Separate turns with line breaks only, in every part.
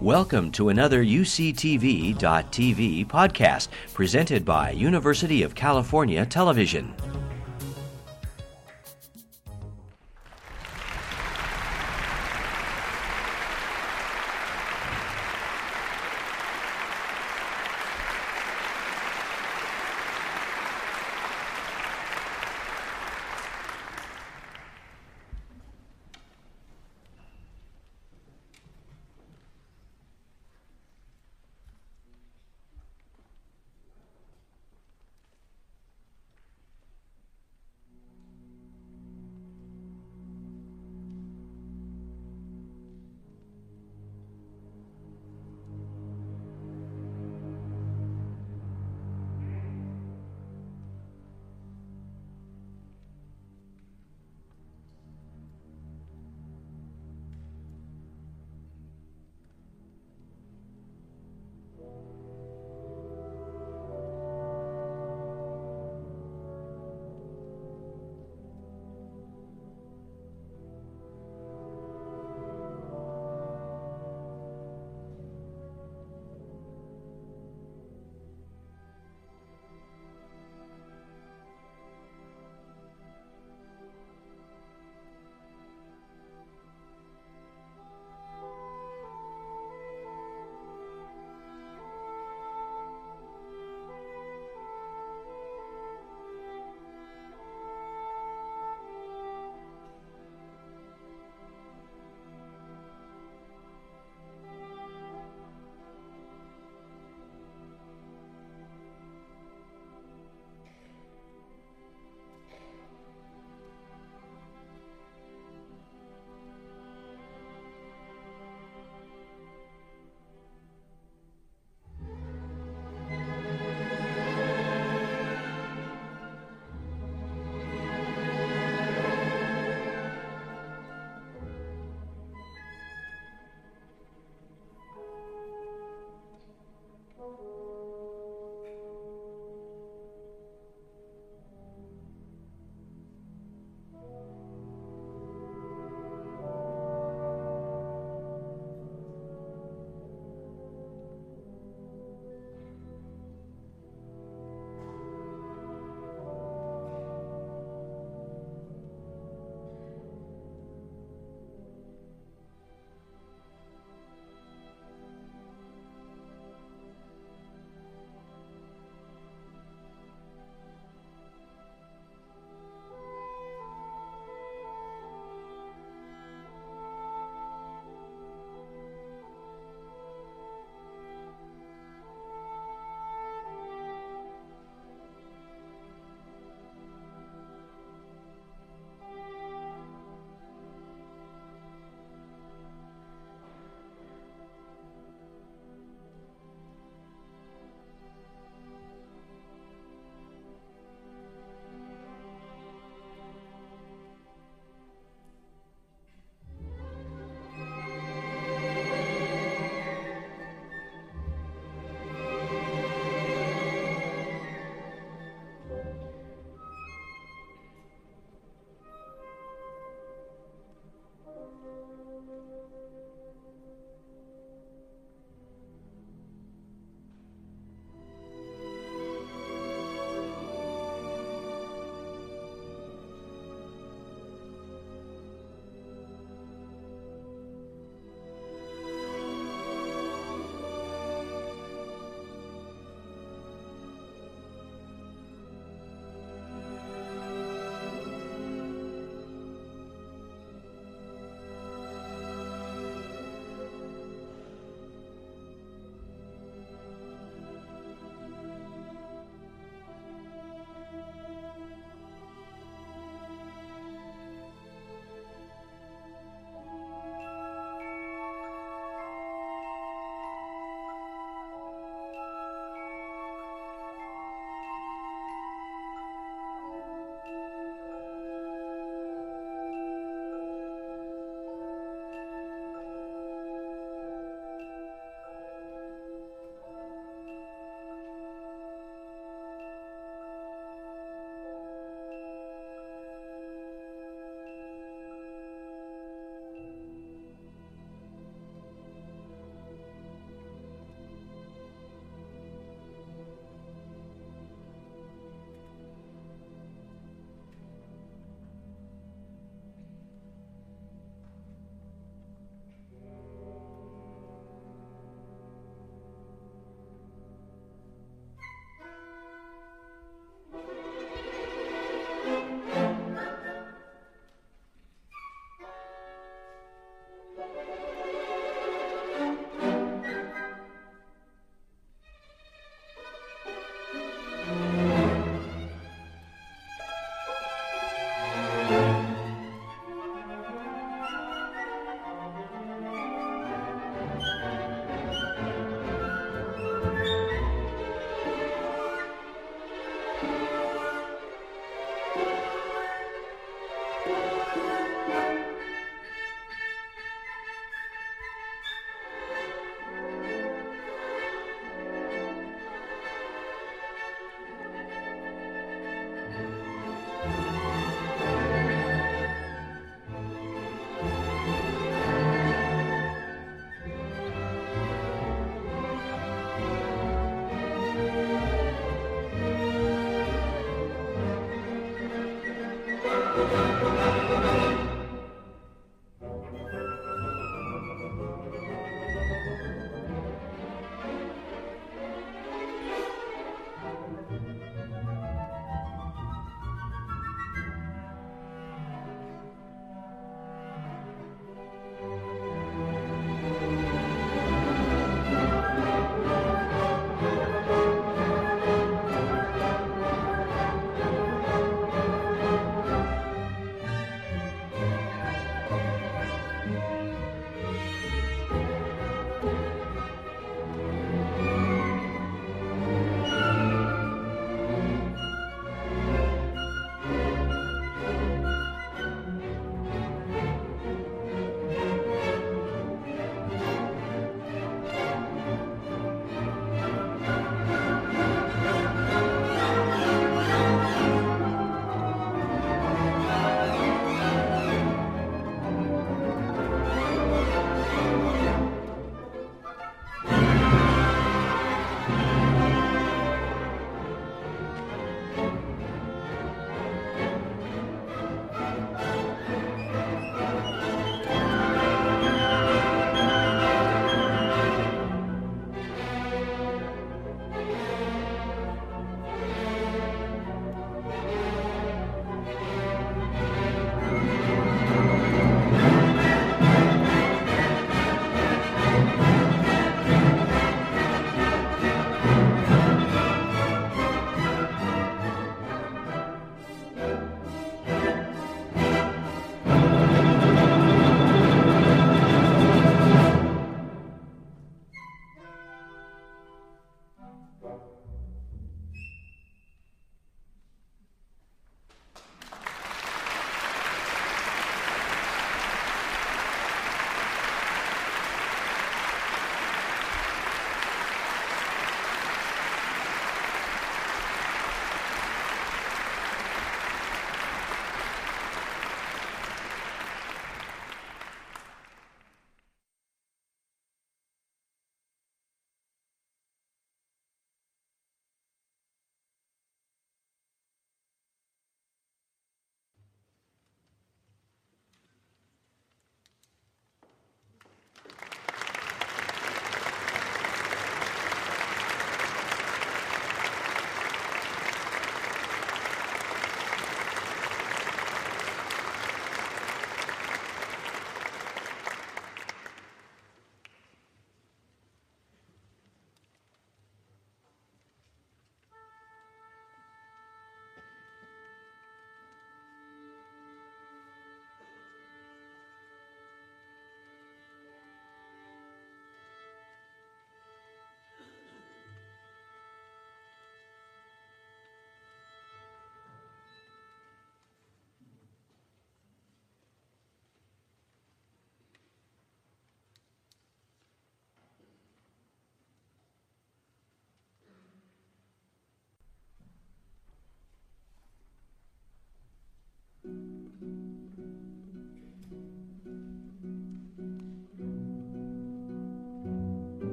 Welcome to another UCTV.tv podcast presented by University of California Television.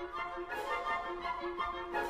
Thank you.